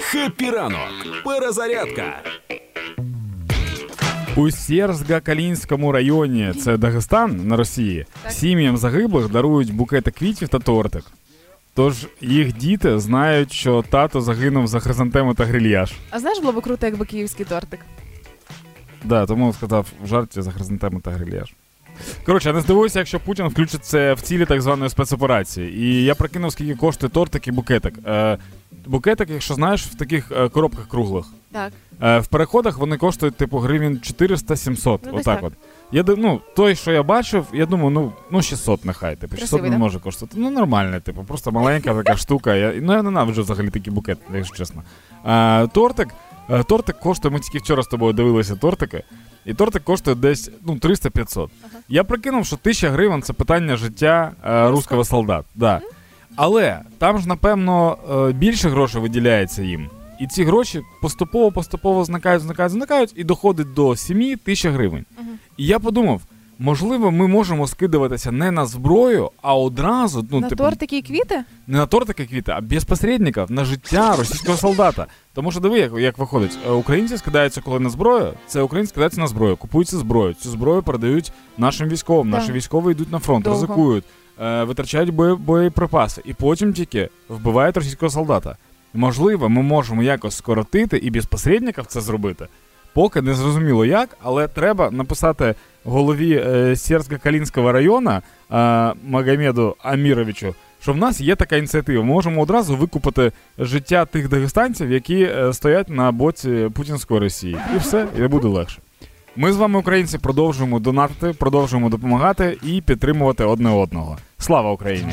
Хеппі ранок. Перезарядка. У Сєрзга-Калінському районі, це Дагестан на Росії, сім'ям загиблих дарують букети квітів та тортик. Тож їх діти знають, що тато загинув за хризантеми та грильяж. А знаєш, було б круто, якби київський тортик. Да, тому сказав в жарті за хризантеми та грильяж. Коротше, я не здивуюся, якщо Путін включить це в цілі так званої спецоперації. І я прикинув, скільки коштує тортик і букетик. Е, букетик, якщо знаєш, в таких е, коробках круглих. Так. Е, в переходах вони коштують типу гривень 400-700. Ну, десь отак так. от. Я ди- ну, той, що я бачив, я думаю, ну, ну 600 нехай. Типу, 600 Красивий, не да? може коштувати. Ну, нормальне, типу, просто маленька така штука. Я, ну, я ненавиджу взагалі такі букети, якщо чесно. Е, тортик, е, тортик коштує, ми тільки вчора з тобою дивилися тортики. І тортик коштує десь ну, 300-500. Я прикинув, що 1000 гривень це питання життя е, русского солдат. Да. Але там ж, напевно, е, більше грошей виділяється їм. І ці гроші поступово-поступово зникають, зникають, зникають і доходить до 7 тисяч гривень. І я подумав, можливо, ми можемо скидуватися не на зброю, а одразу, ну, На типу, тортики і квіти? не на тортики квіти, а без посередників на життя російського солдата. Тому що диви, як, як виходить, Е, українці скидаються коли на зброю, це українці скидаються на зброю, купуються зброю. Цю зброю передають нашим військовим. Да. Наші військові йдуть на фронт, Довго. ризикують, е, витрачають бої, боєприпаси, і потім тільки вбивають російського солдата. Можливо, ми можемо якось скоротити і без посередників це зробити. Поки не зрозуміло як, але треба написати голові е, Сєрсько-Калінського району е, Магомеду Аміровичу, що в нас є така ініціатива. Ми можемо одразу викупити життя тих дагестанців, які е, стоять на боці путінської Росії. І все, і буде легше. Ми з вами, українці, продовжуємо донатити, продовжуємо допомагати і підтримувати одне одного. Слава Україні!